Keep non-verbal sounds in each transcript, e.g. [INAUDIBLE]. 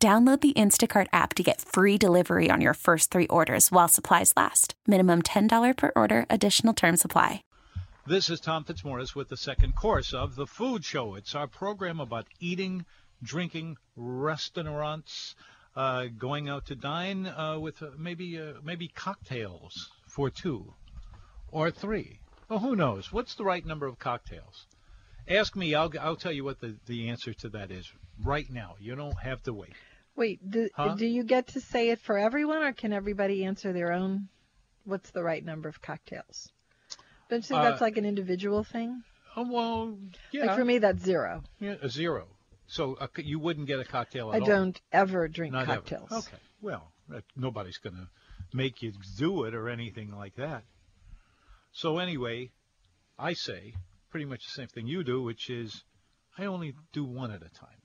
Download the Instacart app to get free delivery on your first three orders while supplies last. Minimum $10 per order, additional term supply. This is Tom Fitzmaurice with the second course of The Food Show. It's our program about eating, drinking, restaurants, uh, going out to dine uh, with uh, maybe uh, maybe cocktails for two or three. Well, who knows? What's the right number of cocktails? Ask me. I'll, I'll tell you what the, the answer to that is right now. You don't have to wait. Wait, do, Huh? do you get to say it for everyone, or can everybody answer their own? What's the right number of cocktails? Don't you think Uh, that's like an individual thing? Oh, well, yeah. Like for me, that's zero. yeah, a zero. So uh, you wouldn't get a cocktail at I all. don't ever drink Not ever. cocktails. Okay. Well, uh, nobody's going to make you do it or anything like that. So anyway, I say pretty much the same thing you do, which is I only do one at a time.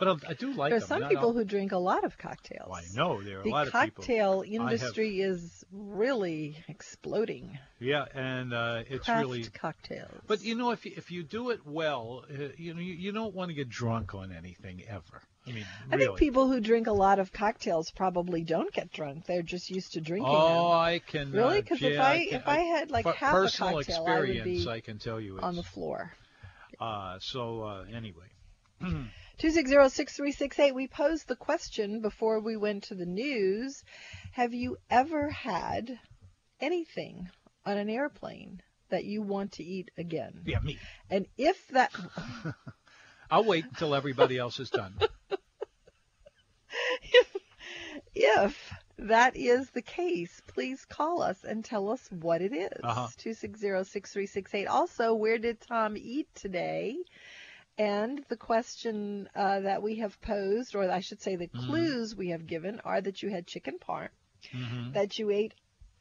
But I, I do like There are some people all- who drink a lot of cocktails. Well, I know there are the a lot of people. The cocktail have- industry is really exploding. Yeah, and uh, it's Craft really. cocktails. But you know, if you, if you do it well, uh, you know, you, you don't want to get drunk on anything ever. I mean, really. I think people who drink a lot of cocktails probably don't get drunk. They're just used to drinking Oh, them. I can. Really? uh, Because if yeah, I can- if I had like half a cocktail, I would experience, be I can tell you on the floor. Uh, so uh, anyway, [CLEARS THROAT] Two six zero six three six eight. We posed the question before we went to the news. Have you ever had anything on an airplane that you want to eat again? yeah, me. And if that [LAUGHS] I'll wait until everybody else is done. [LAUGHS] if that is the case, please call us and tell us what it is. Uh-huh. Two six zero six three six eight. Also, where did Tom eat today? And the question uh, that we have posed, or I should say, the Mm-hmm. clues we have given, are that you had chicken parm, hmm that you ate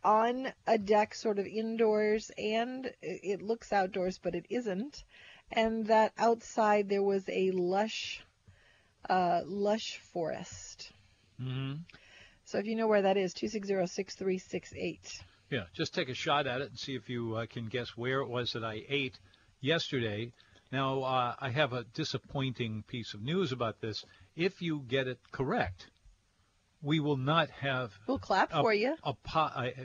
on a deck, sort of indoors, and it looks outdoors, but it isn't, and that outside there was a lush, uh, lush forest. hmm So if you know where that is, two six zero six three six eight. Yeah, just take a shot at it and see if you uh, can guess where it was that I ate yesterday. Now, uh, I have a disappointing piece of news about this. If you get it correct, we will not have We'll clap a, for you. a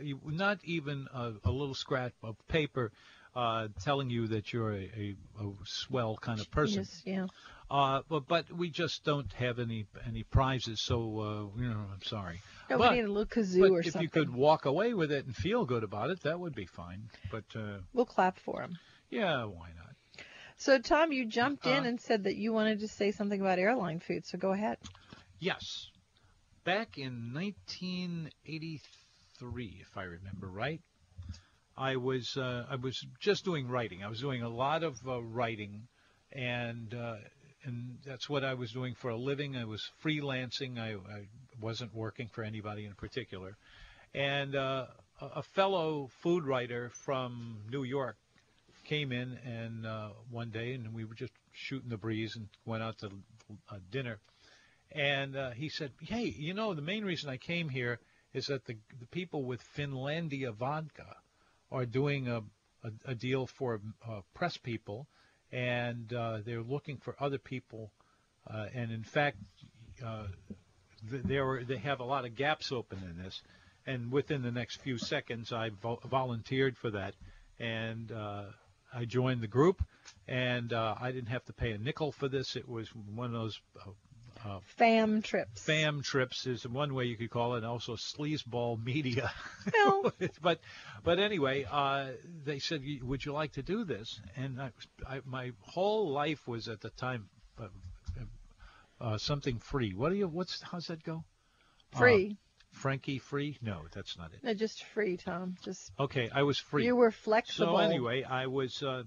you- not even a, a little scrap of paper uh, telling you that you're a, a, a swell kind of person. Yes, yeah. Uh, but but we just don't have any any prizes, so uh, you know I'm sorry. No, but we need a little kazoo but or if something. you could walk away with it and feel good about it, that would be fine. But uh, We'll clap for him. yeah, why not? So Tom, you jumped in Uh-huh. and said that you wanted to say something about airline food. So go ahead. Yes, back in 1983, if I remember right, I was uh, I was just doing writing. I was doing a lot of uh, writing, and uh, and that's what I was doing for a living. I was freelancing. I, I wasn't working for anybody in particular, and uh, a fellow food writer from New York came in and uh, one day, and we were just shooting the breeze and went out to uh, dinner. And uh, he said, "Hey, you know, the main reason I came here is that the the people with Finlandia vodka are doing a a, a deal for uh, press people, and uh, they're looking for other people. Uh, and in fact, th- there were they have a lot of gaps open in this. And within the next few seconds, I vo- volunteered for that, and uh, I joined the group. And uh, I didn't have to pay a nickel for this. It was one of those uh, uh, Fam trips. fam trips is one way you could call it, and also sleazeball media. Well- [LAUGHS] but but anyway, uh, they said, "Would you like to do this?" And I, I, my whole life was at the time uh, uh, something free. What do you? What's how's that go? Free. Frankie free? No, that's not it. no, just free, Tom. Just Okay, I was free. you were flexible. So anyway, I was. Uh,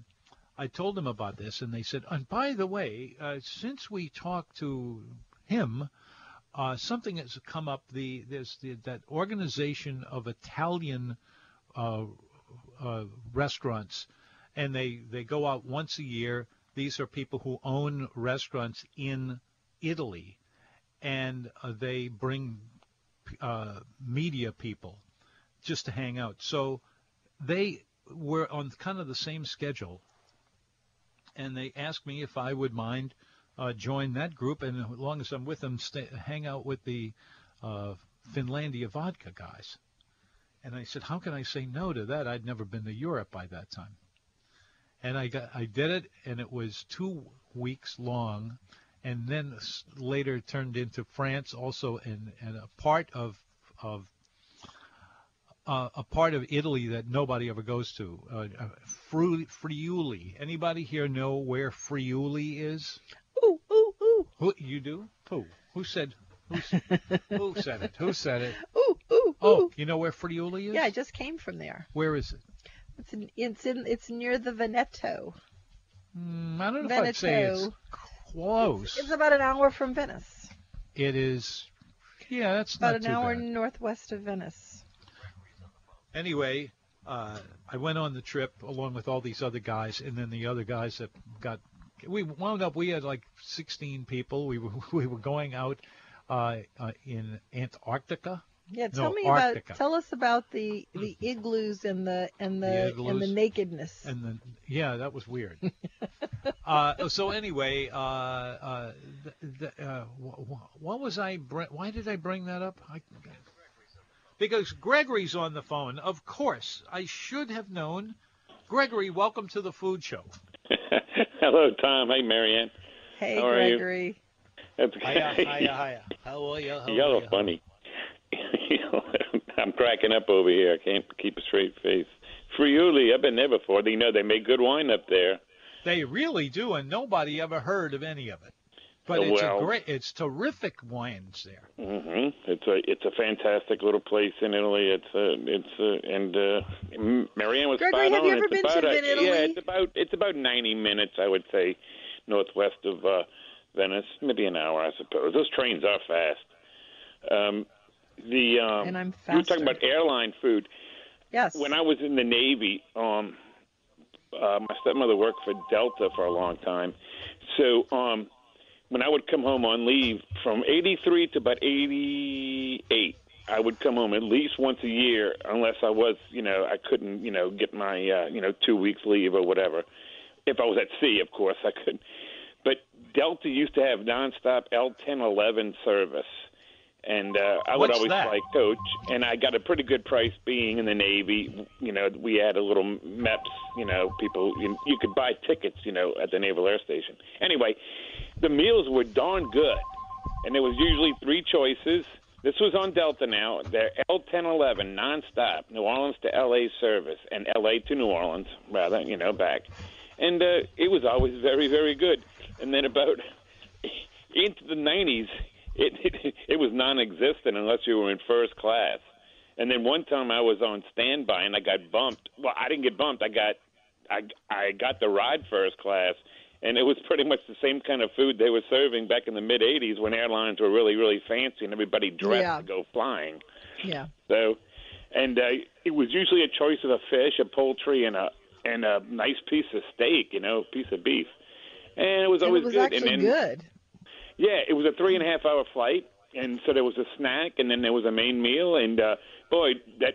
I told them about this, and they said, "And by the way, uh, since we talked to him, uh, something has come up. The there's the, that organization of Italian uh, uh, restaurants, and they they go out once a year. These are people who own restaurants in Italy, and uh, they bring uh, media people just to hang out. So they were on kind of the same schedule, and they asked me if I would mind uh, join that group, and as long as I'm with them, stay, hang out with the uh, Finlandia vodka guys. And I said, how can I say no to that? I'd never been to Europe by that time. And I got, I did it, and it was two weeks long, and then later turned into France also, and, and a part of of uh, a part of Italy that nobody ever goes to. Uh, uh, Fru- Friuli. Anybody here know where Friuli is? Ooh, ooh, ooh. Who you do? Who? Who said? Who, s- who [LAUGHS] said it? Who said it? Ooh, ooh, ooh. Oh, you know where Friuli is? Yeah, I just came from there. Where is it? It's in, it's in, it's near the Veneto. Mm, I don't know if I'd say it's Veneto. Close. It's about an hour from Venice. It is. Yeah, that's About an hour bad. northwest of Venice. Anyway, uh, I went on the trip along with all these other guys, and then the other guys that got. We wound up. We had like 16 people. We were [LAUGHS] we were going out uh, uh, in Antarctica. Yeah, tell No, me Arctica. about tell us about the [CLEARS THROAT] the igloos and the and the, The and the nakedness. And then, yeah, that was weird. [LAUGHS] uh, so anyway, uh, uh, th- th- uh, wh- wh- what was I? Br- why did I bring that up? I, because Gregory's on the phone. Of course, I should have known. Gregory, welcome to the food show. [LAUGHS] Hello, Tom. Hey, Marianne. hey, how are you? Gregory. That's Hiya, hiya, hiya. [LAUGHS] How are you? How Y'all are are you? funny. You know, I'm cracking up over here. I can't keep a straight face. Friuli, I've been there before. You know, they make good wine up there. They really do, and nobody ever heard of any of it. But it's well. a great, it's terrific wines there. hmm It's a it's a fantastic little place in Italy. It's a it's a, and uh, M- Marianne was Gregory, spot have you on. ever it's been to about a, Italy? Yeah, it's about it's about 90 minutes, I would say, northwest of uh, Venice, maybe an hour, I suppose. Those trains are fast. Um, the um, And I'm you were talking about airline food. Yes. When I was in the Navy, um, uh, my stepmother worked for Delta for a long time. So um, when I would come home on leave from 83 to about 88, I would come home at least once a year, unless I was, you know, I couldn't, you know, get my, uh, you know, two weeks leave or whatever. If I was at sea, of course, I could. But Delta used to have nonstop L1011 service. And uh, I would What's always that? fly coach, and I got a pretty good price being in the Navy. You know, we had a little MEPS. You know, people you, you could buy tickets. You know, at the Naval Air Station. Anyway, the meals were darn good, and there was usually three choices. This was on Delta now. They're L1011 nonstop, New Orleans to LA service, and LA to New Orleans, rather. You know, back, and uh, it was always very, very good. And then about [LAUGHS] into the 90s, it, it [LAUGHS] it was non-existent unless you were in first class. And then one time I was on standby and I got bumped. Well, I didn't get bumped. I got I I got the ride first class, and it was [LAUGHS] pretty much the same kind of food they were serving back in the mid '80s when airlines were really really fancy and everybody dressed Yeah. to go flying. yeah. So, and uh, it was usually a choice of a fish, a poultry, and a and a nice piece of steak, you know, a piece of beef. And it was And always it was good. actually and then, good. Yeah, it was a three and a half hour flight, and so there was a snack, and then there was a main meal, and uh, boy, that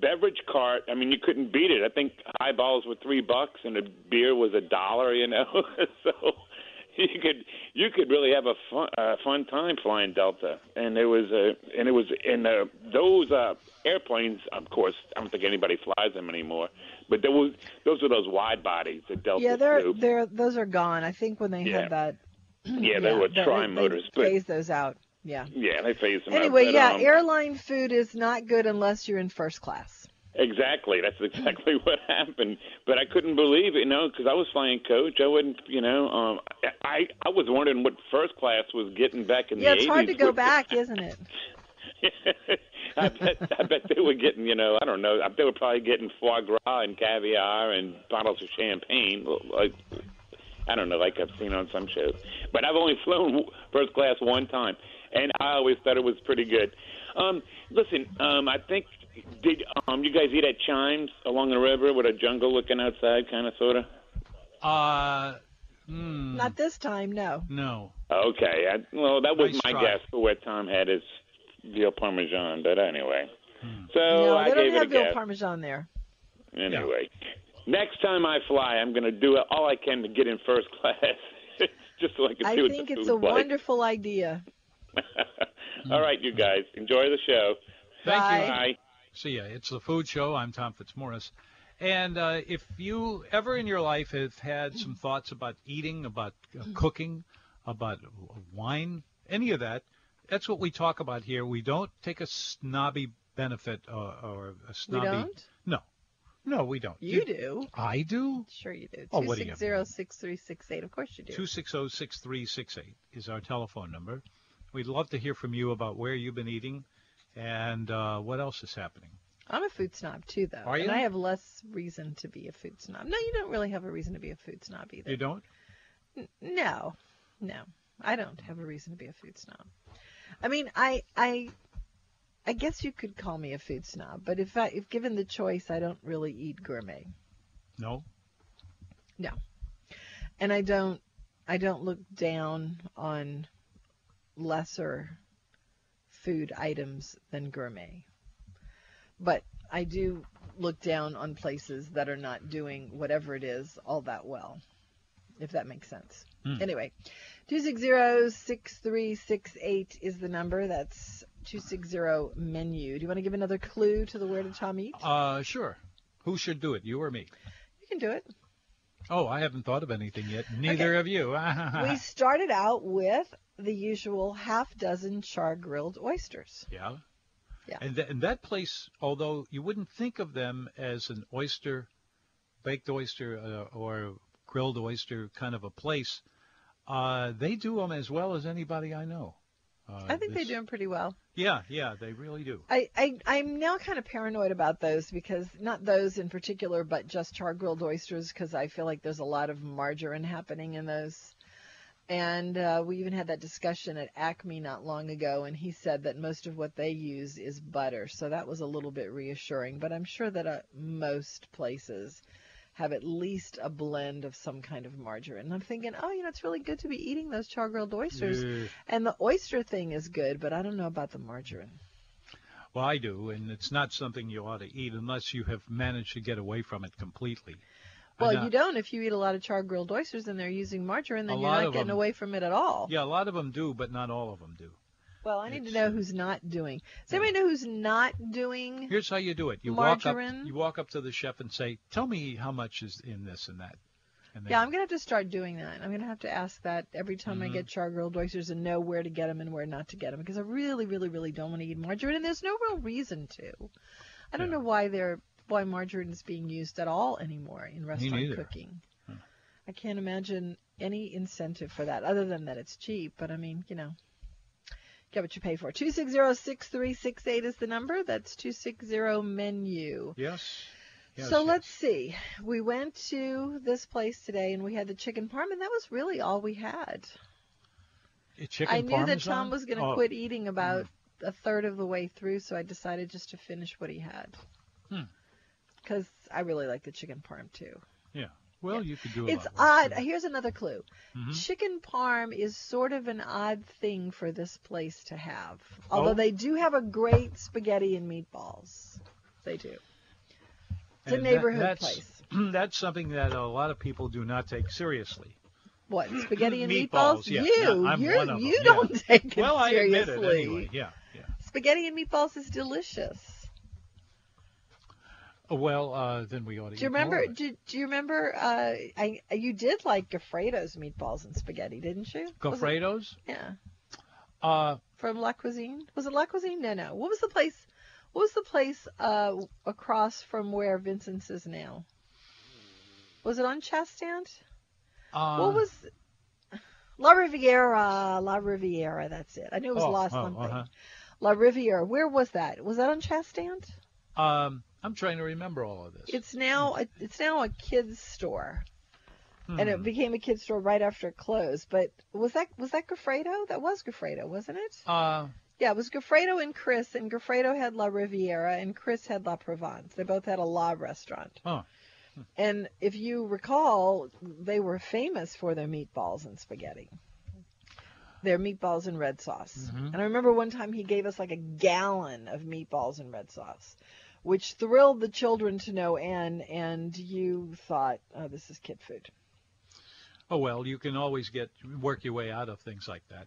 beverage cart. I mean, you couldn't beat it. I think highballs were three bucks, and a beer was a dollar. You know, [LAUGHS] so you could you could really have a fun uh, fun time flying Delta, and it was uh, and it was in uh, those uh, airplanes. Of course, I don't think anybody flies them anymore. But there was those were those wide bodies that Delta Yeah, they're flew. they're those are gone. I think when they Yeah. had that. [CLEARS THROAT] Yeah, they were they- tri-motors, They but- phased those out. Yeah. Yeah, they phase them out, Anyway, yeah, um, airline food is not good unless you're in first class. Exactly. That's [LAUGHS] exactly what happened. But I couldn't believe it, you know, because I was flying coach. I wouldn't, you know, um, I I was wondering what first class was getting back in Yeah, the year. Yeah, it's hard to go back, [LAUGHS] isn't it? I bet I bet they were getting, you know, I don't know. They were probably getting foie gras and caviar and bottles of champagne, like I don't know, like I've seen on some shows. But I've only [LAUGHS] flown first class one time, and I always thought it was pretty good. Um, listen, um, I think did um, you guys eat at Chimes along the river with a jungle looking outside, kind of, sorta? Uh, mm, Not this time, no. no. Okay, I, well, that was Nice my try. guess for where Tom had his veal parmesan, but anyway. So no, I they don't gave it a have veal guess. parmesan there. Anyway, next time I fly, I'm going to do all I can to get in first [LAUGHS] class, just so I can I see what I think it's a like. wonderful idea. [LAUGHS] all right, you guys, enjoy the show. Thank Bye. you. Bye. See ya. It's the Food Show. I'm Tom Fitzmaurice. And uh, if you ever in your life have had some thoughts about eating, about uh, cooking, about wine, any of that, that's what we talk about here. We don't take a snobby benefit or, or a We snobby. No, we don't. You do. I do. Sure you do. Oh, what do you 260-6368. Of course you do. Two six zero six three six eight is our telephone number. We'd love to hear from you about where you've been eating and uh, what else is happening. I'm a food snob too, though. Are you? And I have less reason to be a food snob. No, you don't really have a reason to be a food snob either. You don't? No, no, I don't have a reason to be a food snob. I mean, I, I, I guess you could call me a food snob, but if I, if given the choice, I don't really eat gourmet, No. No. And I don't, I don't look down on lesser food items than gourmet, but I do look down on places that are not doing whatever it is all that well, if that makes sense. Hmm. Anyway, 260-6368 is the number. That's 260 menu. Do you want to give another clue to the where to Tom eat? Uh, sure. Who should do it, you or me? You can do it. Oh, I haven't thought of anything yet. Neither have you. [LAUGHS] we started out with the usual half dozen char grilled oysters. yeah. Yeah. And, th- and that place, although you wouldn't think of them as an oyster, baked oyster uh, or grilled oyster kind of a place, uh, they do them as well as anybody I know. Uh, I think they this- do them pretty well. Yeah, yeah, they really do. I, I, I'm now kind of paranoid about those because not those in particular, but just char grilled oysters because I feel like there's a lot of margarine happening in those. And uh, we even had that discussion at Acme not long ago, and he said that most of what they use is butter. So that was a little bit reassuring. But I'm sure that uh, most places have at least a blend of some kind of margarine. And I'm thinking, oh, you know, it's really good to be eating those char grilled oysters. Yeah. And the oyster thing is good, but I don't know about the margarine. Well, I do, and it's not something you ought to eat unless you have managed to get away from it completely. Well, uh, you don't if you eat a lot of char grilled oysters and they're using margarine, then you're not getting them- away from it at all. Yeah, a lot of them do, but not all of them do. Well, I need to know who's not doing. Does anybody know who's not doing? Here's how you do it. You walk up. You walk up to the chef and say, "Tell me how much is in this and that." And Yeah, I'm gonna have to start doing that. I'm gonna have to ask that every time I Mm-hmm. get char grilled oysters and know where to get them and where not to get them because I really, really, really don't want to eat margarine, and there's no real reason to. I don't Yeah. know why they're why margarine is being used at all anymore in restaurant cooking. I can't imagine any incentive for that other than that it's cheap. But I mean, you know, get what you pay for. Two six zero six three six eight is the number. That's two six zero menu. Yes. yes so yes. let's see. We went to this place today and we had the chicken parm, and that was really all we had. Chicken I knew that Tom was going to Oh, quit eating about a third of the way through, so I decided just to finish what he had. Hmm. Because I really like the chicken parm too. Yeah. Well, you could do it. It's odd. Here's another clue. Mhm. Chicken parm is sort of an odd thing for this place to have. Although Oh. they do have a great spaghetti and meatballs. They do. It's a And that- neighborhood that's, place. [CLEARS THROAT] That's something that a lot of people do not take seriously. What [CLEARS THROAT] spaghetti and Meatballs, meatballs? yeah. You, Yeah, I'm you're, one of you yeah. don't [LAUGHS] take it well, I admit it anyway. Yeah, yeah. Spaghetti and meatballs is delicious. Oh, well, uh, then we ought to. Do you remember? Do, do you remember? Uh, I you did like Goffredo's meatballs and spaghetti, didn't you? Goffredos? Yeah, Uh, from La Cuisine. Was it La Cuisine? No, no. What was the place? What was the place uh, across from where Vincent's is now? Was it on Chastant? uh, what was La Riviera? La Riviera. That's it. I knew it was oh, oh, something. uh-huh. La Riviera. Where was that? Was that on Chastant? Um, I'm trying to remember all of this. It's now a, it's now a kids store. and it became a kids store right after it closed. But was that was that Goffredo? That was Goffredo, wasn't it? Uh, Yeah, it was Goffredo and Chris, and Goffredo had La Riviera, and Chris had La Provence. They both had a La restaurant. oh, And if you recall, they were famous for their meatballs and spaghetti. Their meatballs and red sauce. Mhm. And I remember one time he gave us like a gallon of meatballs and red sauce, which thrilled the children to no end. And you thought, oh, this is kid food. oh well, you can always get work your way out of things like that.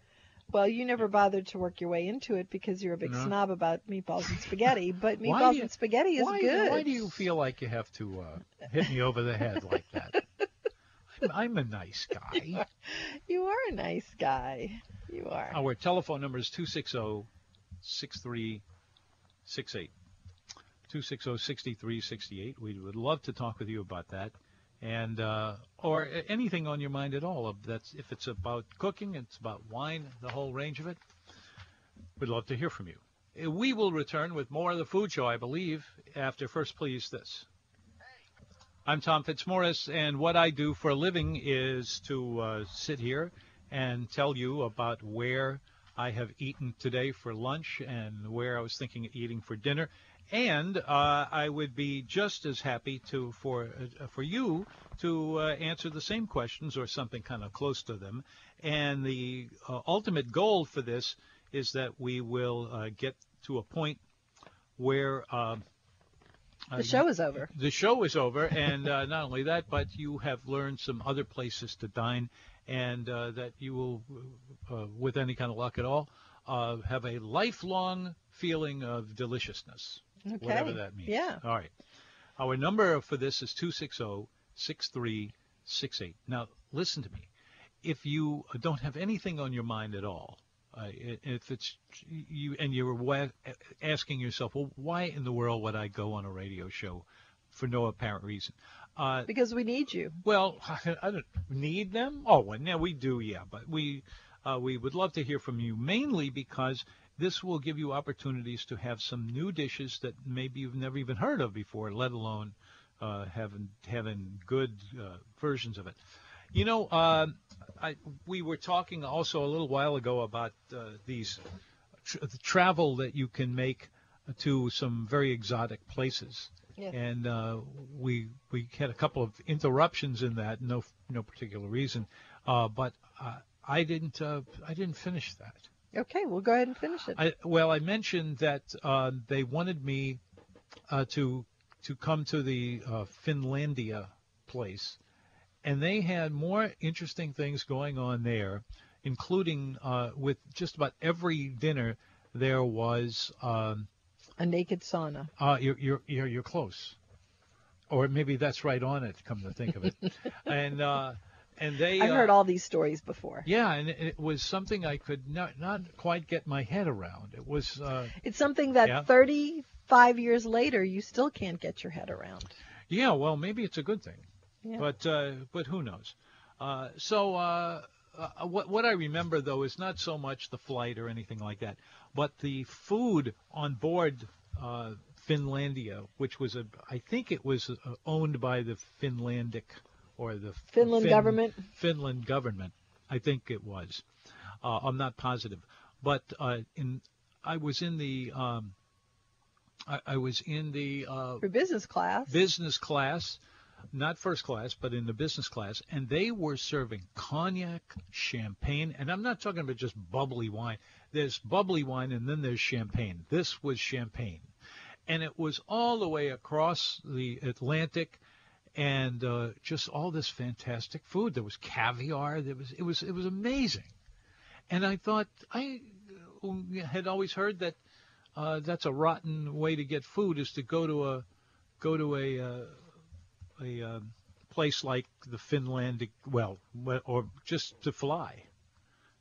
Well, you never bothered to work your way into it because you're a big No. snob about meatballs and spaghetti. But meatballs you- and spaghetti is why, good. why do you feel like you have to uh, hit me over the head like that? [LAUGHS] I'm, I'm a nice guy. You are a nice guy. You are. Our telephone number is 260 6368. 260 6368. We would love to talk with you about that. And uh, or anything on your mind at all. That's if it's about cooking, it's about wine, the whole range of it. We'd love to hear from you. Uh, We will return with more of the food show, I believe, after first please this. I'm Tom Fitzmaurice, and what I do for a living is to uh, sit here and tell you about where I have eaten today for lunch and where I was thinking of eating for dinner. And uh, I would be just as happy to for uh, for you to uh, answer the same questions or something kind of close to them. And the uh, ultimate goal for this is that we will uh, get to a point where uh, uh, the show is over. the show is over, and uh, not only that, but you have learned some other places to dine, and uh, that you will, uh, with any kind of luck at all, uh, have a lifelong feeling of deliciousness, Okay. whatever that means. Yeah. All right. Our number for this is 260-6368. Now, listen to me. If you don't have anything on your mind at all, uh, if it's you and you're asking yourself, well, why in the world would I go on a radio show for no apparent reason? Uh, Because we need you. well, I don't need them. Oh, well, yeah, we do, yeah. But we uh, we would love to hear from you, mainly because this will give you opportunities to have some new dishes that maybe you've never even heard of before, let alone uh, having having good uh, versions of it. You know, uh, I, we were talking also a little while ago about uh, these tr- the travel that you can make to some very exotic places Yes. and uh, we we had a couple of interruptions in that, no no particular reason, uh, but uh, I didn't uh, I didn't finish that. Okay, we'll go ahead and finish it. I, well, I mentioned that uh, they wanted me uh, to to come to the uh, Finlandia place, and they had more interesting things going on there, including uh, with just about every dinner there was. Um, A naked sauna. uh, you're, you're, you're, you're close. Or maybe that's right on it, come to think of it. [LAUGHS] and, uh, and they, I've uh, heard all these stories before. yeah, and it, was something I could not, not quite get my head around. It was, uh, It's something that Yeah. 35 years later you still can't get your head around. yeah, well, maybe it's a good thing, Yeah. but, uh, but who knows? Uh, so, uh, uh, what, what I remember though is not so much the flight or anything like that, but the food on board, uh, Finlandia, which was a, I think it was owned by the Finlandic or the Finland Fin- government. Finland government. I think it was. Uh, I'm not positive, but uh, in I was in the um, I, I was in the uh, business class. business class, not first class, but in the business class, and they were serving cognac, champagne, and I'm not talking about just bubbly wine. There's bubbly wine, and then there's champagne. This was champagne, and it was all the way across the Atlantic, and uh, just all this fantastic food. There was caviar. There was it was it was amazing, and I thought I uh, had always heard that uh, that's a rotten way to get food is to go to a go to a uh, a um, place like the Finlandic well or just to fly.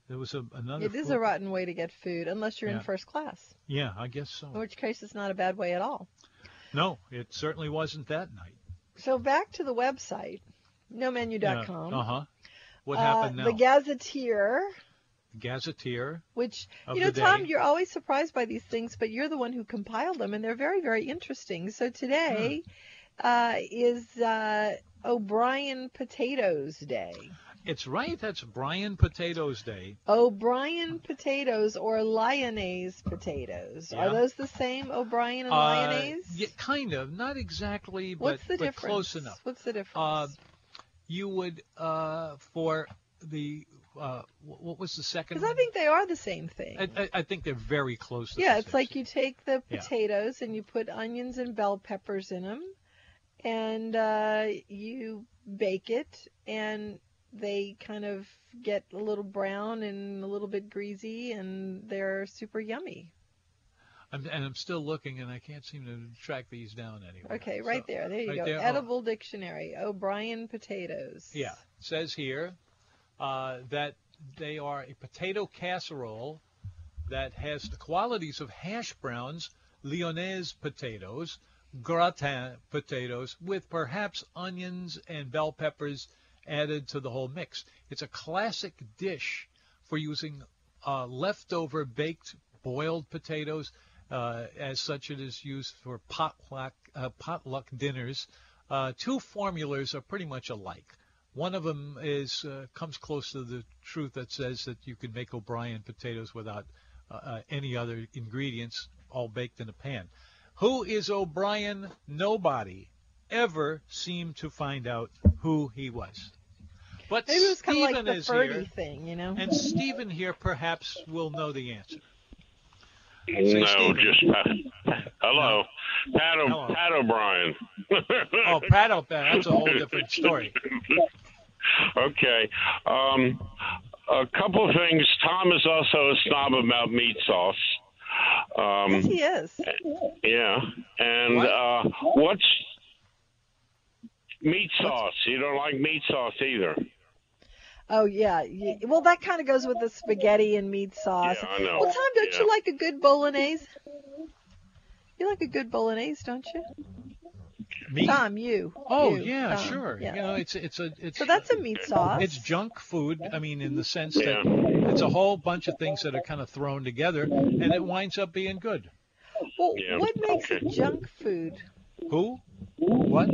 There was a, another. It is food- a rotten way to get food unless you're in first class, Yeah, I guess so. in which case it's not a bad way at all. No, it certainly wasn't that night. So back to the website, nomenu.com. Uh huh. What Uh, happened now? The Gazetteer, Gazetteer. which you know, Tom, you're always surprised by these things, but you're the one who compiled them, and they're very, very interesting. So today Hmm. uh, is uh, O'Brien Potatoes Day. It's right. That's Brian Potatoes Day. O'Brien potatoes or Lyonnaise potatoes. Are those the same, O'Brien and Uh, Lyonnaise? yeah, kind of. Not exactly, but, What's the but difference? close enough. What's the difference? Uh, You would uh, for the uh, what was the second? Because I think they are the same thing. I, I, I think they're very close. To yeah, it's like you take the Yeah. potatoes and you put onions and bell peppers in them, and uh, you bake it, and they kind of get a little brown and a little bit greasy, and they're super yummy. I'm, and I'm still looking, and I can't seem to track these down anywhere. Okay, right So, there. There you right go. there, oh. Edible dictionary. O'Brien potatoes. Yeah, it says here uh, that they are a potato casserole that has the qualities of hash browns, lyonnaise potatoes, gratin potatoes, with perhaps onions and bell peppers added to the whole mix. It's a classic dish for using uh, leftover baked boiled potatoes. Uh, as such, it is used for potluck, uh, potluck dinners. Uh, two formulas are pretty much alike. One of them is uh, comes close to the truth that says that you can make O'Brien potatoes without uh, any other ingredients, all baked in a pan. Who is O'Brien? Nobody ever seemed to find out who he was. But Maybe it was kind of Stephen like the is Ferdy here, thing, you know? and Stephen here perhaps will know the answer. No, Stephen. just Pat. Hello, Pat, o- Hello. Pat O'Brien. [LAUGHS] Oh, Pat O'Brien, that's a whole different story. [LAUGHS] okay. Um, a couple of things. Tom is also a snob about meat sauce. yes, Um, he is. yeah. And What? uh, what's meat sauce? You don't like meat sauce either. Oh yeah. Ye- Well, that kind of goes with the spaghetti and meat sauce. Yeah, I know. Well, Tom, don't Yeah. you like a good bolognese? You like a good bolognese, don't you? Me? Tom, you. Oh You, yeah, Tom, sure. yeah. You know, it's it's a it's So that's a meat sauce. it's junk food. I mean, in the sense Yeah. that it's a whole bunch of things that are kind of thrown together, and it winds up being good. Well, Yeah, what makes okay. it junk food? Who? What?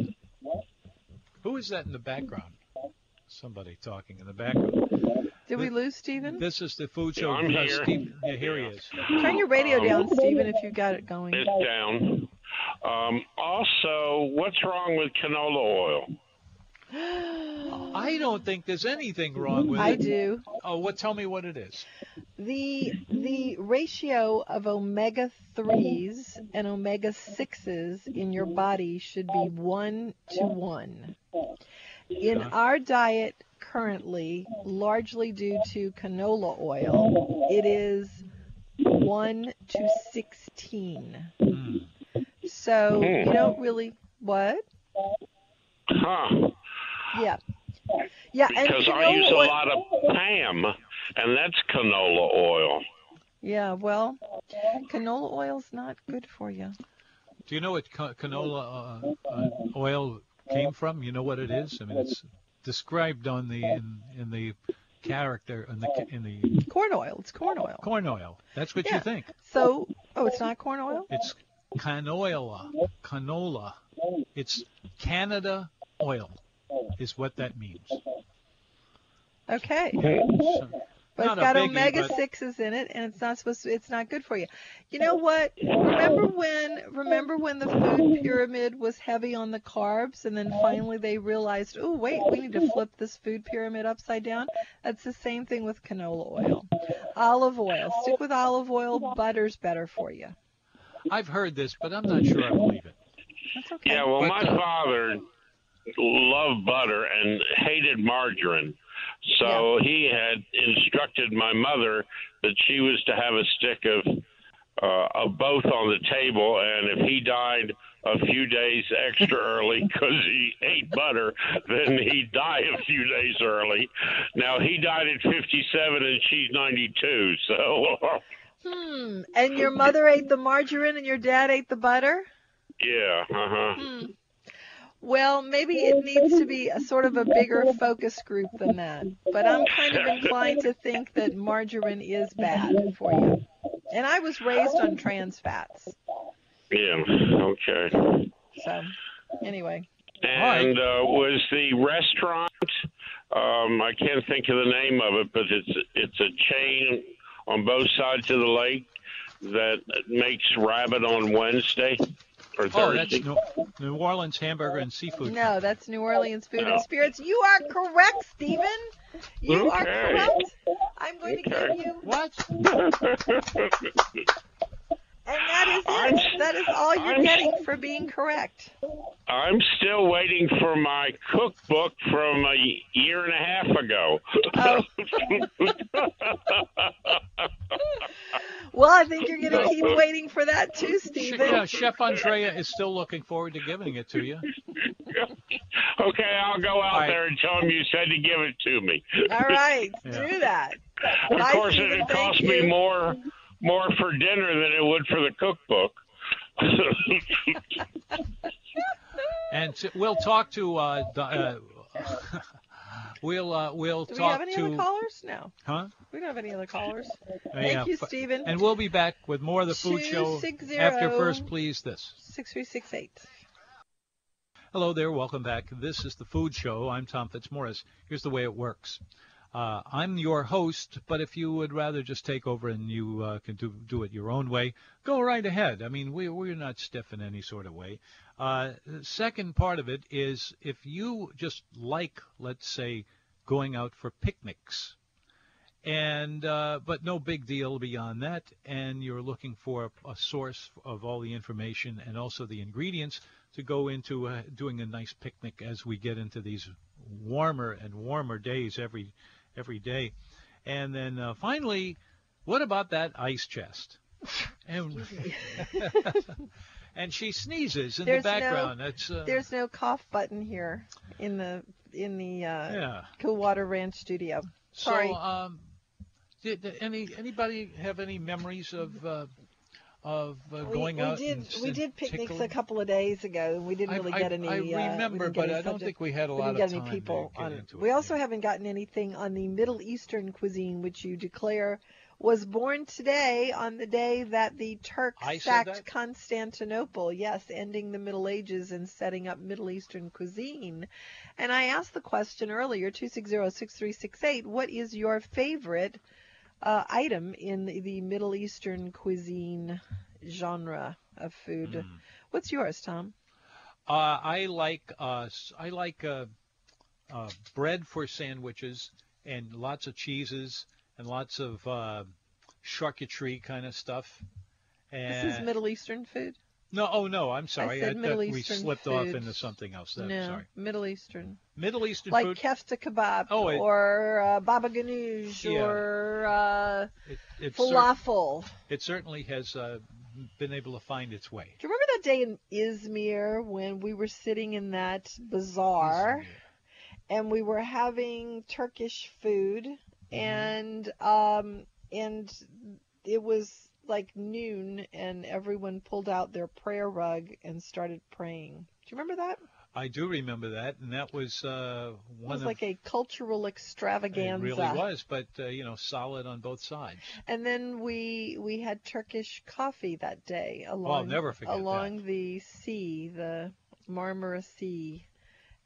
Who is that in the background? Somebody talking in the background. Did we lose Stephen? This is the food Yeah, show. I'm Uh, here. Steve, yeah, here he is. Turn your radio Um, down, Stephen, if you've got it going. It's down. Um, also, what's wrong with canola oil? [GASPS] I don't think there's anything wrong with I it. do. Oh, what? Tell me what it is. The the ratio of omega threes and omega sixes in your body should be one to one. In Yeah. our diet currently, largely due to canola oil, it is one to sixteen. Hmm. So you Hmm. don't really what? Huh. Yeah. Yeah, and Because I use canola a lot of Pam, and that's canola oil. Yeah, well, canola oil's not good for you. Do you know what ca- canola uh, uh, oil came from? You know what it is? I mean, it's described on the in, in the character in the in the Corn oil. It's corn oil. corn oil. That's what Yeah. you think. So, oh, it's not corn oil? It's canola. Canola. It's Canada oil, is what that means. Okay. So, But it's got biggie, omega but- sixes in it, and it's not supposed to. It's not good for you. You know what? Remember when? Remember when the food pyramid was heavy on the carbs, and then finally they realized, oh wait, we need to flip this food pyramid upside down. That's the same thing with canola oil, olive oil. Stick with olive oil. Butter's better for you. I've heard this, but I'm not sure I believe it. That's okay. Yeah, well, But, my uh, father loved butter and hated margarine. So he had instructed my mother that she was to have a stick of uh, of both on the table, and if he died a few days extra [LAUGHS] early because he ate butter, then he'd die a few days early. Now he died at 57, and she's 92. So [LAUGHS] Hmm. And your mother ate the margarine, and your dad ate the butter. yeah, uh huh. Hmm. Well, maybe it needs to be a sort of a bigger focus group than that. But I'm kind of inclined to think that margarine is bad for you. And I was raised on trans fats. Yeah, okay. So, anyway. and uh, was the restaurant. Um, I can't think of the name of it, but it's it's a chain on both sides of the lake that makes rabbit on Wednesday or Oh, that's New, New Orleans hamburger and seafood. No, that's New Orleans Food No. and Spirits. You are correct, Stephen. You are correct. I'm going to Okay. give you, What? [LAUGHS] and that is I'm- it. That is all you're I'm- getting for being correct. I'm still waiting for my cookbook from a year and a half ago. Oh. [LAUGHS] Well, I think you're going to keep [LAUGHS] waiting for that too, Sh- Stephen. yeah, Chef Andrea is still looking forward to giving it to you. [LAUGHS] okay, I'll go out All right. there and tell him you said to give it to me. All right, Yeah. do that. Of Bye, course, Stephen. it'd cost you. me more more for dinner than it would for the cookbook. And t- we'll talk to. Uh, the, uh, [LAUGHS] we'll uh, we'll Do we talk have any to. other callers? No, Huh? we don't have any other callers. Uh, Thank yeah, you, Stephen. And we'll be back with more of the food show after first, please. This. Six three six eight. Hello there, welcome back. This is the Food Show. I'm Tom Fitzmaurice. Here's the way it works. Uh, I'm your host, but if you would rather just take over and you uh, can do do it your own way, go right ahead. I mean, we we're not stiff in any sort of way. Uh, second part of it is if you just like, let's say, going out for picnics, and uh, but no big deal beyond that, and you're looking for a, a source of all the information and also the ingredients to go into uh, doing a nice picnic as we get into these warmer and warmer days every every day. And then uh, finally, what about that ice chest? [LAUGHS] And, [LAUGHS] and she sneezes in There's the no- background. That's uh, There's no cough button here in the in the uh, yeah. Coolwater Ranch studio. Sorry. So, um, did, did any anybody have any memories of uh, of uh, we, going we out? did we did picnics a couple of days ago, and we didn't really I, get any. I uh, remember, didn't but I don't think we had a we lot didn't of get any people on it. We it. also haven't gotten anything on the Middle Eastern cuisine, which you declare was born today on the day that the Turks sacked? Constantinople. Yes, ending the Middle Ages and setting up Middle Eastern cuisine. And I asked the question earlier, 260-6368, what is your favorite uh, item in the, the Middle Eastern cuisine genre of food? Mm. What's yours, Tom? Uh, I like uh, I like uh, uh, bread for sandwiches and lots of cheeses and lots of uh, charcuterie kind of stuff. And This is Middle Eastern food? No, oh no, I'm sorry. said thought Middle we Eastern slipped off into something else. There. no, Sorry. Middle Eastern. Middle Eastern Like food. kefta kebab Oh, it- or uh, baba ganoush Yeah. or uh, It, it, cer- falafel. it certainly has uh, been able to find its way. Do you remember that day in Izmir when we were sitting in that bazaar and we were having Turkish food Mm-hmm. and um and it was like noon and everyone pulled out their prayer rug and started praying. Do you remember that? I do remember that, and that was uh, It was of like a cultural it extravaganza. really was, but uh, you know, solid on both sides. And then we we had Turkish coffee that day along never forget that. along the sea, the Marmara Sea.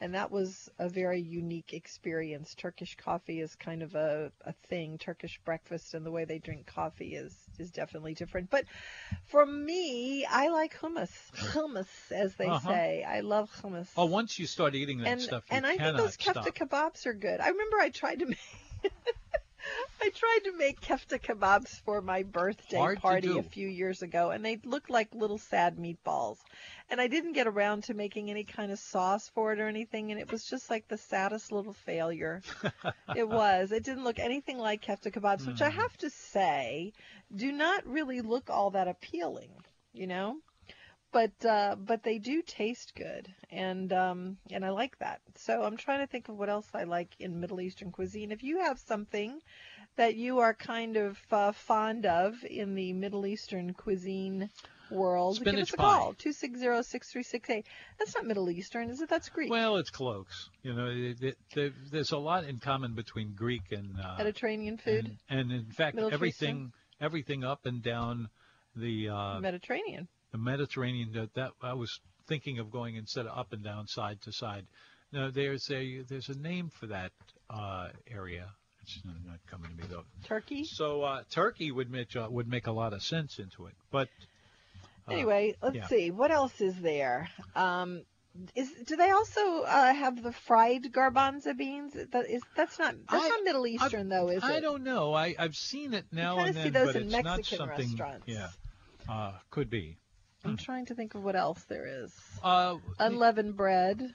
And that was a very unique experience. Turkish coffee is kind of a, a thing. Turkish breakfast and the way they drink coffee is, is definitely different. But for me, I like hummus. Hummus, as they Uh-huh. say. I love hummus. Oh, once you start eating that and stuff, you and I think those stop. kefta kebabs are good. I remember I tried to [LAUGHS] make I tried to make kefta kebabs for my birthday Hard party a few years ago, and they looked like little sad meatballs. And I didn't get around to making any kind of sauce for it or anything, and it was just like the saddest little failure. [LAUGHS] it was. It didn't look anything like kefta kebabs, which I Mm. have to say, do not really look all that appealing. You know but uh, but they do taste good, and um, and I like that. So I'm trying to think of what else I like in Middle Eastern cuisine. If you have something that you are kind of uh, fond of in the Middle Eastern cuisine world, give us a pie. call two six zero six three six eight. That's not Middle Eastern, is it? That's Greek. Well, it's close. You know, it, it, there, there's a lot in common between Greek and uh, Mediterranean food. And, and in fact, Middle everything everything up and down the uh, Mediterranean. the Mediterranean. That, that I was thinking of going instead of up and down, side to side. No, there's a there's a name for that uh, area. It's not not coming to me though. Turkey. So uh, Turkey would make uh, would make a lot of sense into it, but uh, Anyway, let's yeah. see. What else is there? Um, is do they also uh, have the fried garbanzo beans? That is that's not that's I- not Middle Eastern though, is I it? I don't know. I I've seen it now and see then, those but in it's Mexican not something. restaurants. Yeah, uh, could be. I'm trying to think of what else there is. Uh, Unleavened bread.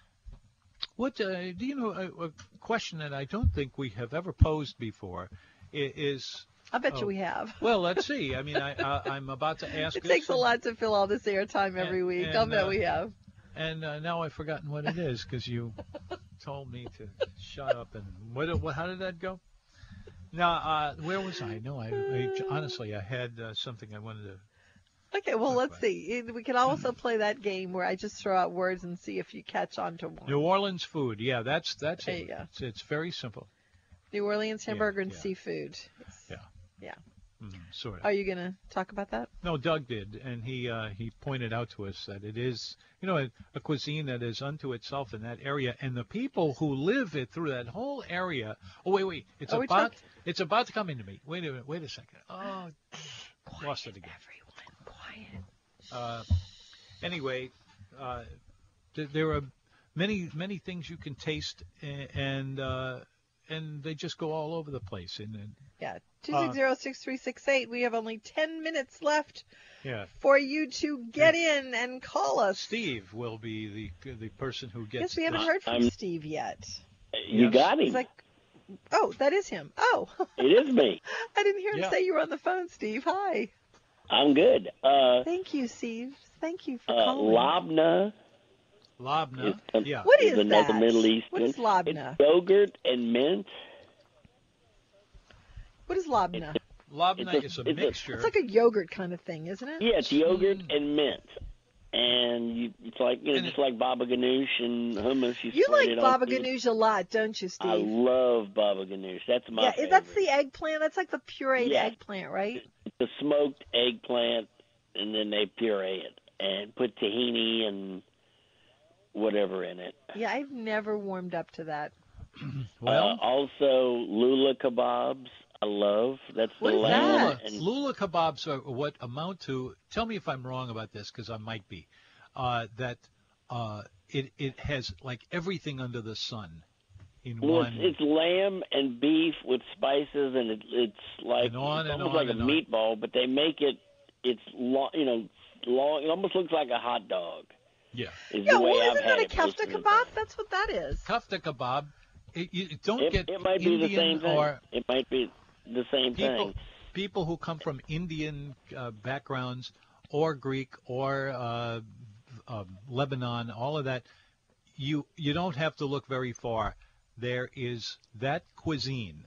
What uh, do you know? A, a question that I don't think we have ever posed before is. I bet Oh. you we have. [LAUGHS] Well, let's see. I mean, I, I I'm about to [LAUGHS] ask. It takes a lot to fill all this airtime every And- week. I'll bet uh, we have. And uh, now I've forgotten what it is because you [LAUGHS] told me to shut up. And what, what? How did that go? Now, uh, where was I? No, I, I honestly I had uh, something I wanted to. Okay, well, let's see. We can also play that game where I just throw out words and see if you catch on to one. New Orleans food. Yeah, that's that's There it. It's, it's very simple. New Orleans hamburger and yeah. seafood. Yeah. Mm, sort of. Are you going to talk about that? No, Doug did, and he uh, he pointed out to us that it is, you know, a, a cuisine that is unto itself in that area, and the people who live it through that whole area. Oh wait, wait, it's Are about talk- it's about to come into me. Wait a minute, wait a second. Oh, [SIGHS] lost it again. Uh, anyway, uh, th- there are many many things you can taste, a- and uh, and they just go all over the place. And, and Yeah, two six zero six three six eight. We have only ten minutes left yeah, for you to get in and call us. Steve will be the the person who gets. Yes, we haven't heard from I'm- Steve yet. You Yes. got him. He's like, oh, that is him. Oh, it is me. [LAUGHS] I didn't hear him Yeah. say you were on the phone, Steve. Hi. I'm good. Uh, Thank you, Steve. Thank you for uh, calling. labna Labna. is, an- Yeah. What is is another that? Middle Eastern. What is labna? It's yogurt and mint. What is labna? Labna It's a- is a it's a- mixture. It's like a yogurt kind of thing, isn't it? Yeah, it's yogurt Mm. and mint. And you, it's like you know, And just like baba ganoush and hummus. You, You like it baba food. ganoush a lot, don't you, Steve? I love baba ganoush. That's my yeah, favorite. that's the eggplant. That's like the pureed Yeah. eggplant, right? the smoked eggplant, and then they puree it and put tahini and whatever in it. Yeah, I've never warmed up to that. [CLEARS THROAT] well, uh, also lula kebabs. I love. That's What the is lamb that? and Lula kebabs are what amount to. Tell me if I'm wrong about this, because I might be. Uh, that uh, it it has like everything under the sun in Well, one. it's, it's lamb and beef with spices, and it, it's like And on it's and almost on like and a on. meatball, but they make it. It's long, you know, long. It almost looks like a hot dog. yeah, Is Yeah, the way well, I've isn't had that a it most kefta kebab? That's what that is. kafta kebab. It, you don't It, get it might be Indian the same thing. or It might be the same people thing. people who come from Indian uh, backgrounds or Greek or uh, uh, Lebanon, all of that. You you don't have to look very far. There is that cuisine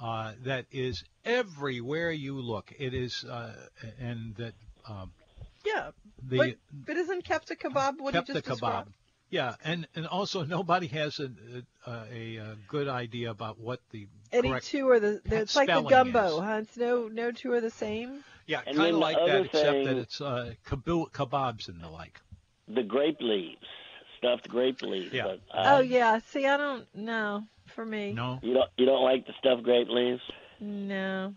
uh, that is everywhere you look. It is uh, and that um, Yeah, the but, but isn't kefta kebab what kefta he just kebab. described? Yeah, and, and also [LAUGHS] nobody has a, a, a, a good idea about what the Any two are the, the it's like the gumbo, is. huh? It's no no two are the same. yeah And kind of like that other except that it's uh, kabu- kebabs and the like. The grape leaves, stuffed grape leaves. Yeah. But, uh, oh yeah, see, I don't know. For me, No, You don't you don't like the stuffed grape leaves? no.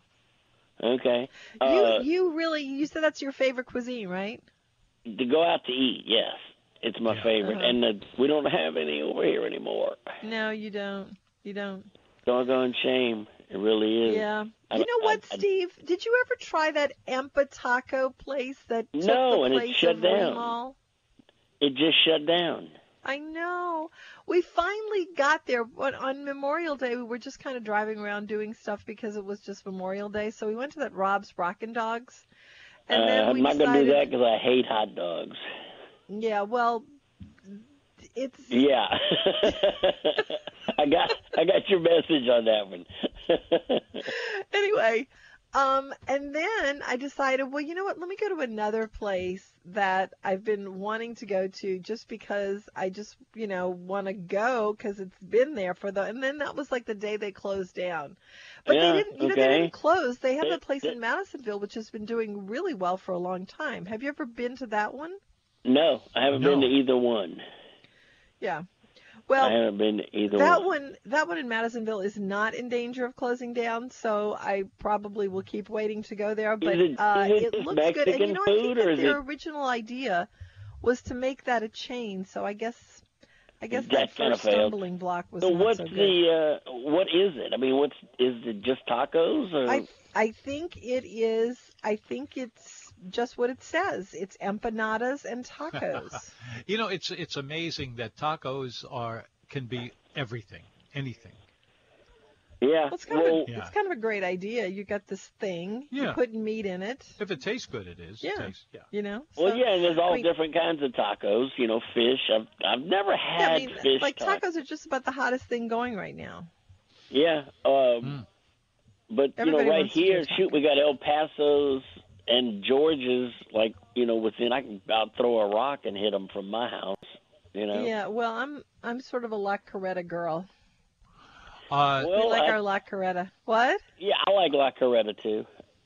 Okay. You Uh, you really you said that's your favorite cuisine, right? to go out to eat, yes, it's my Yeah. favorite, Uh-huh. and the, we don't have any over here anymore. No, you don't. You don't. Doggone shame, it really is. Yeah. I- You know what, I- I- Steve? Did you ever try that Empa Taco place that took No, the and it place shut of down. Remall? It just shut down. I know. We finally got there, but on Memorial Day we were just kind of driving around doing stuff because it was just Memorial Day. So we went to that Rob's Rockin' Dogs, and uh, then we I'm not decided, gonna do that because I hate hot dogs. Yeah, well, it's Yeah, [LAUGHS] I got I got your message on that one. [LAUGHS] anyway. Um, and then I decided, well, you know what? Let me go to another place that I've been wanting to go to just because I just, you know, want to go because it's been there for the. And then that was like the day they closed down. But Yeah, they didn't, you know, they okay. didn't close. They have that place in Madisonville, which has been doing really well for a long time. Have you ever been to that one? No, I haven't been to either one. Yeah. Well, I haven't been to either that one. one, that one in Madisonville is not in danger of closing down, so I probably will keep waiting to go there. But it- uh, it it looks good, and you Mexican know, I think that their original idea was to make that a chain. So I guess, I guess that That first failed. stumbling block was So what's so the uh, what is it? I mean, what's is it just tacos or I I think it is. I think it's just what it says. It's empanadas and tacos. [LAUGHS] You know, it's it's amazing that tacos are can be everything, anything. yeah? Well, it's kind well, of a, Yeah. it's kind of a great idea. You got this thing. You Yeah. put meat in it. If it tastes good, it is. It Yeah. tastes, yeah. You know. well, yeah, and there's all I mean- different kinds of tacos. You know, fish. I've I've never Yeah, had I mean, fish like tacos. tacos are just about the hottest thing going right now. Yeah, um, Mm. but you know, right wants to do here, shoot, we got El Paso's and George's. Like you know, within I can about throw a rock and hit him from my house. You know. Yeah, well, I'm I'm sort of a La Carreta girl. Uh, We like I- our La Carreta. What? Yeah, I like La Carreta too.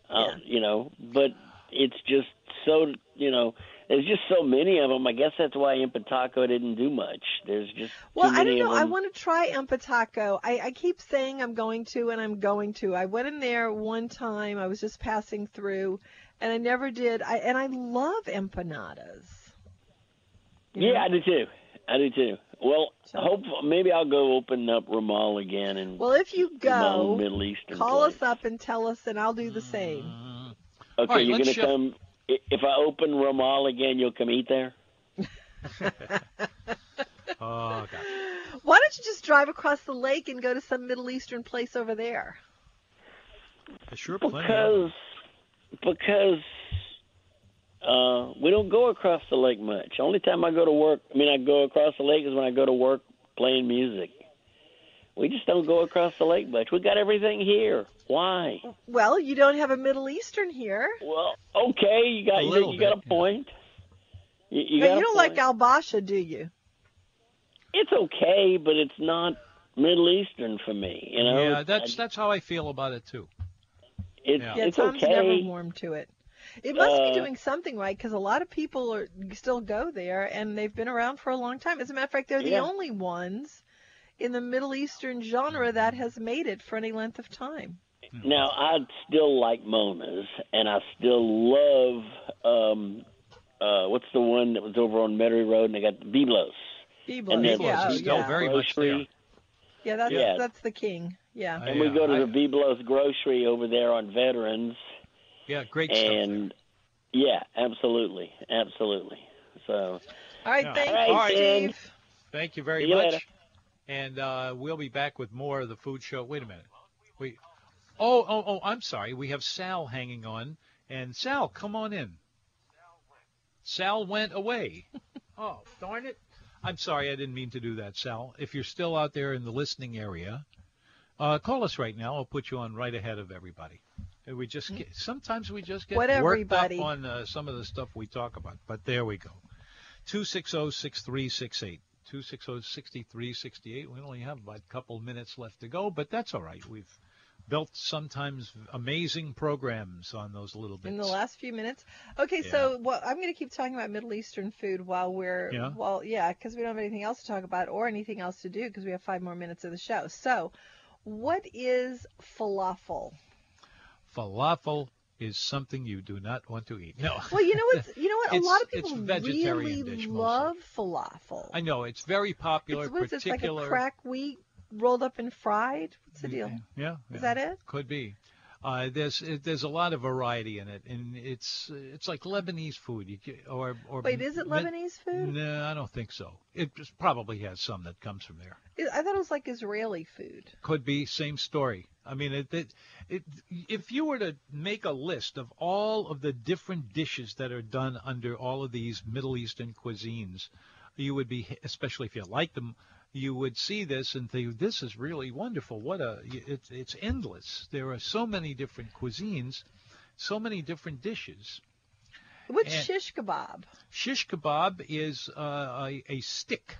Uh, Yeah. You know, but it's just so you know, there's just so many of them. I guess that's why Impataco didn't do much. There's just Well, too I don't know. I want to try Empataco. I, I keep saying I'm going to, and I'm going to. I went in there one time. I was just passing through, and I never did. I and I love empanadas. You know? Yeah, I do too. I do too. Well, So- hope maybe I'll go open up Ramal again and Well, if you go, Middle Eastern call place. us up and tell us, and I'll do the same. Okay, All right, you're gonna shift- come. If I open Ramal again, you'll come eat there. [LAUGHS] oh, God. Why don't you just drive across the lake and go to some Middle Eastern place over there? There's sure plenty of Because them. Because uh, we don't go across the lake much. Only time I go to work, I mean, I go across the lake is when I go to work playing music. We just don't go across the lake much. We got everything here. Why? Well, you don't have a Middle Eastern here. Well, okay, you got A you, little you got a point. You, you But got you don't like point. Al Basha, do you? It's okay, but it's not Middle Eastern for me. You know. yeah, that's I- that's how I feel about it too. It's yeah. Yeah, it's Tom's okay. never warmed to it. It must Uh, be doing something right because a lot of people are still go there and they've been around for a long time. As a matter of fact, they're the Yeah. only ones in the Middle Eastern genre that has made it for any length of time. Now I still like Mona's, and I still love um, uh, what's the one that was over on Metairie Road, and they got the Byblos. Byblos, And then yeah, oh, still yeah. very much there. Yeah, that's Yeah. that's the king. Yeah. And we go to I- the Byblos grocery over there on Veterans, Yeah, great stuff. there. and yeah, absolutely, absolutely. So All right, Yeah. thank All you, right. Steve. Thank you very See you much. later. And uh, we'll be back with more of the food show. Wait a minute. We. Oh, oh, oh! I'm sorry. We have Sal hanging on, and Sal, come on in. Sal went away. [LAUGHS] oh, darn it! I'm sorry. I didn't mean to do that, Sal. If you're still out there in the listening area, uh, call us right now. I'll put you on right ahead of everybody. We just get, sometimes we just get What worked everybody? up on uh, some of the stuff we talk about. But there we go. 260-6368. 260-6368. We only have about a couple minutes left to go, but that's all right. We've built sometimes amazing programs on those little bits. in the last few minutes. Okay, so what I'm going to keep talking about Middle Eastern food while we're Yeah. well, yeah, because we don't have anything else to talk about or anything else to do because we have five more minutes of the show. So, what is falafel? Falafel is something you do not want to eat. No. Well, you know what? You know what? A [LAUGHS] lot of it's people vegetarian really mostly. love falafel. I know it's very popular, It's, what is it? It's like a crack wheat rolled up and fried. What's the mm, deal? Yeah. yeah. Is that it? Could be. Uh, there's it, there's a lot of variety in it, and it's it's like Lebanese food. You ca- or or Wait, is it Lebanese food? No, I don't think so. It just probably has some that comes from there. I thought it was like Israeli food. Could be same story. I mean, it, it, it, if you were to make a list of all of the different dishes that are done under all of these Middle Eastern cuisines, you would be, especially if you like them, you would see this and think, this is really wonderful. What a, it's, it's endless. There are so many different cuisines, so many different dishes. What's And- shish kebab? Shish kebab is uh, a, a stick.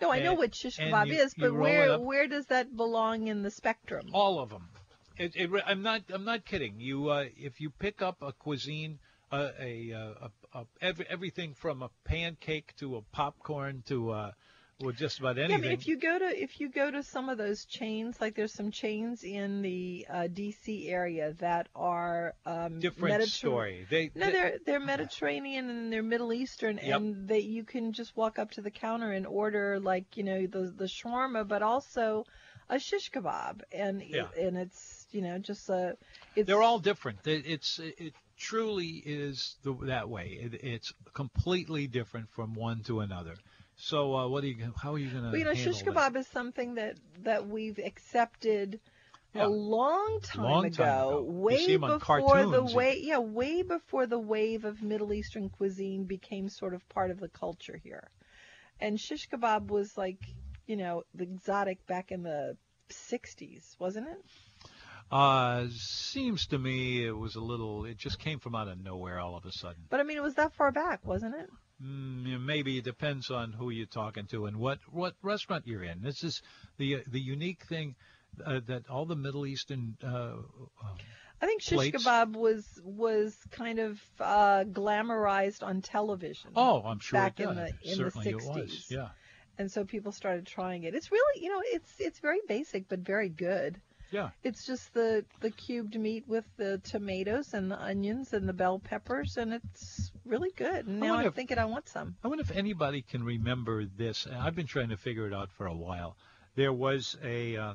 No, I know what shish kebab you- is, but where where does that belong in the spectrum? All of them. It, it, I'm not. I'm not kidding. You, uh, if you pick up a cuisine, uh, a, uh, a, a every, everything from a pancake to a popcorn to uh, well, just about anything. Yeah, I mean, if you go to if you go to some of those chains, like there's some chains in the uh, D.C. area that are um, different Mediter- story. They, No, they- they're they're Mediterranean and they're Middle Eastern, Yep. and that you can just walk up to the counter and order like you know the the shawarma, but also a shish kebab, and Yeah. and it's you know just a it's they're all different. It's it truly is the, that way. It, it's completely different from one to another. So uh, what are you? How are you going to? Well, you know, shish kebab is something that that we've accepted Yeah. a long time Long ago, time ago. You way see 'em on before the cartoons. way yeah, way before the wave of Middle Eastern cuisine became sort of part of the culture here. And shish kebab was like, you know, the exotic back in the 60s, wasn't it? Uh, seems to me it was a little. It just came from out of nowhere all of a sudden. But I mean, it was that far back, wasn't it? Mm, maybe it depends on who you're talking to and what what restaurant you're in. This is the the unique thing uh, that all the Middle Eastern uh, I think shish Plates. kebab was was kind of uh, glamorized on television. oh, I'm sure Back it in the- in the Certainly it was. 60s. Yeah. and so people started trying it. It's really, you know, it's it's very basic but very good. Yeah. It's just the the cubed meat with the tomatoes and the onions and the bell peppers, and it's really good. And now I'm if- thinking I want some. I wonder if anybody can remember this. I've been trying to figure it out for a while. There was a uh,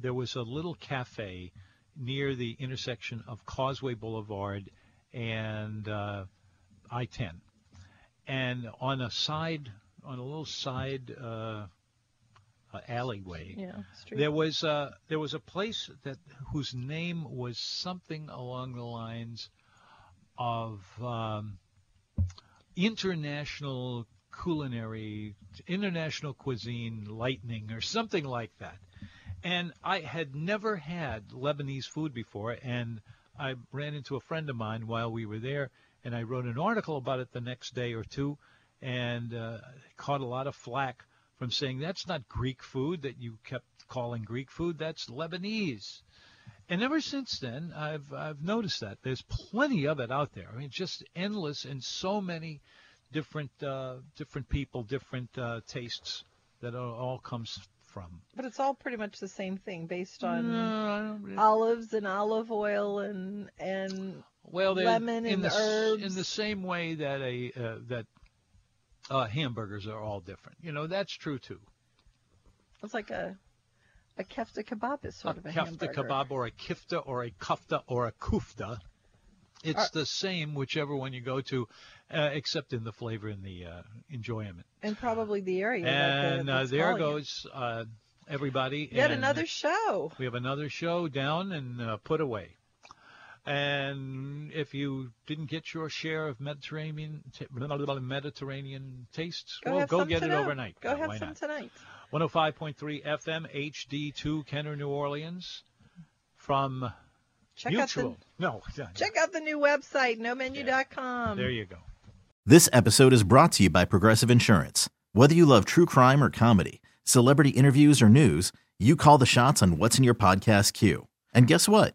there was a little cafe near the intersection of Causeway Boulevard and uh, I-10, and on a side on a little side uh, uh, alleyway. Yeah, street. There was uh, there was a place that whose name was something along the lines of um, international culinary, international cuisine lightning or something like that. And I had never had Lebanese food before, and I ran into a friend of mine while we were there, and I wrote an article about it the next day or two, and uh, caught a lot of flack from saying that's not Greek food that you kept calling Greek food, that's Lebanese. And ever since then, I've I've noticed that there's plenty of it out there. I mean, just endless and so many different uh, different people, different uh, tastes that all comes from. but it's all pretty much the same thing, based on No, olives and olive oil and and well, lemon in and the herbs. in the same way that a uh, that uh, hamburgers are all different. You know, that's true too. it's like a a kefta kebab is sort of a kefta hamburger. kebab or a kifta or a kufta or a kufta. It's the same whichever one you go to, uh, except in the flavor and the uh, enjoyment. and probably the area. and the, uh, there goes uh, everybody. Yet another show. We have another show down and uh, put away. And if you didn't get your share of Mediterranean Mediterranean tastes, Go well, go some get it overnight. Go Yeah, have why some not? tonight. 105.3 FM HD2 Kenner, New Orleans. From Check Mutual. out No. [LAUGHS] the check out the new website, nomenu.com. There you go. This episode is brought to you by Progressive Insurance. Whether you love true crime or comedy, celebrity interviews or news, you call the shots on what's in your podcast queue. And guess what?